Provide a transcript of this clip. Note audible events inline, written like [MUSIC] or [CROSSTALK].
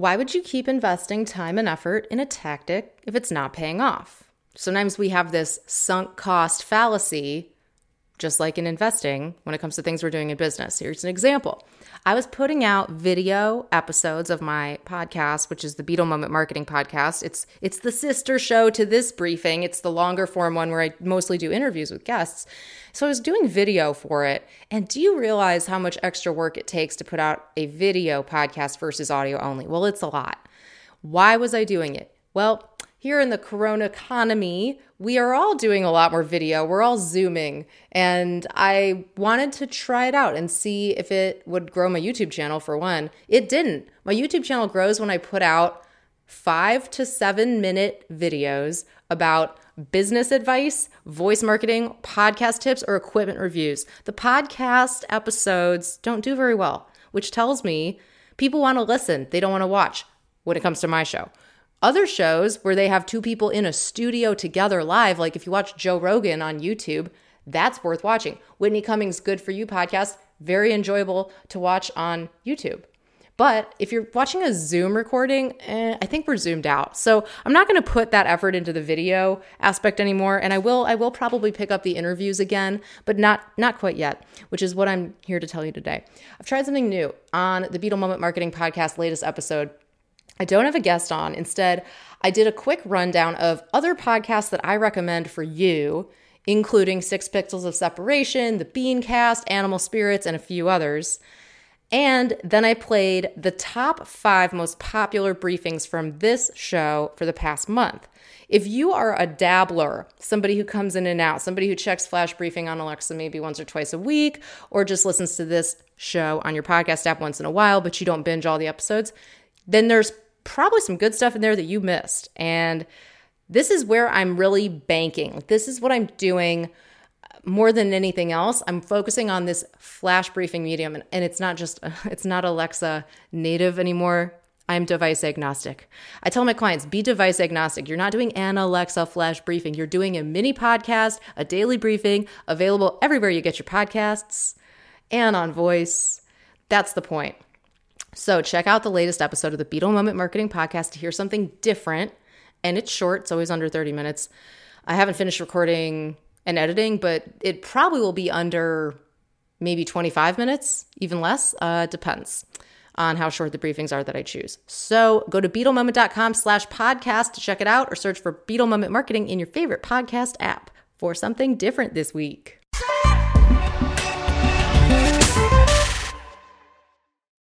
Why would you keep investing time and effort in a tactic if it's not paying off? Sometimes we have this sunk cost fallacy, just like in investing, when it comes to things we're doing in business. Here's an example I was putting out video episodes of my podcast, which is the Beetle Moment Marketing Podcast. It's it's the sister show to this briefing. It's the longer form one where I mostly do interviews with guests. So I was doing video for it. And do you realize how much extra work it takes to put out a video podcast versus audio only? Well, it's a lot. Why was I doing it? Well, here in the corona economy, we are all doing a lot more video. We're all zooming. And I wanted to try it out and see if it would grow my YouTube channel for one. It didn't. My YouTube channel grows when I put out five to seven minute videos about business advice, voice marketing, podcast tips, or equipment reviews. The podcast episodes don't do very well, which tells me people want to listen, they don't want to watch when it comes to my show. Other shows where they have two people in a studio together live, like if you watch Joe Rogan on YouTube, that's worth watching. Whitney Cummings' Good For You podcast, very enjoyable to watch on YouTube. But if you're watching a Zoom recording, eh, I think we're zoomed out. So I'm not going to put that effort into the video aspect anymore. And I will, I will probably pick up the interviews again, but not, not quite yet. Which is what I'm here to tell you today. I've tried something new on the Beetle Moment Marketing Podcast latest episode. I don't have a guest on. Instead, I did a quick rundown of other podcasts that I recommend for you, including Six Pixels of Separation, The Beancast, Animal Spirits, and a few others. And then I played the top five most popular briefings from this show for the past month. If you are a dabbler, somebody who comes in and out, somebody who checks flash briefing on Alexa maybe once or twice a week, or just listens to this show on your podcast app once in a while, but you don't binge all the episodes, then there's probably some good stuff in there that you missed. And this is where I'm really banking. This is what I'm doing more than anything else. I'm focusing on this flash briefing medium and, and it's not just [LAUGHS] it's not Alexa native anymore. I'm device agnostic. I tell my clients, be device agnostic. You're not doing an Alexa flash briefing. You're doing a mini podcast, a daily briefing, available everywhere you get your podcasts and on voice. That's the point. So, check out the latest episode of the Beetle Moment Marketing Podcast to hear something different. And it's short, it's always under 30 minutes. I haven't finished recording and editing, but it probably will be under maybe 25 minutes, even less. Uh, depends on how short the briefings are that I choose. So go to beetlemoment.com slash podcast to check it out or search for Beetle Moment Marketing in your favorite podcast app for something different this week.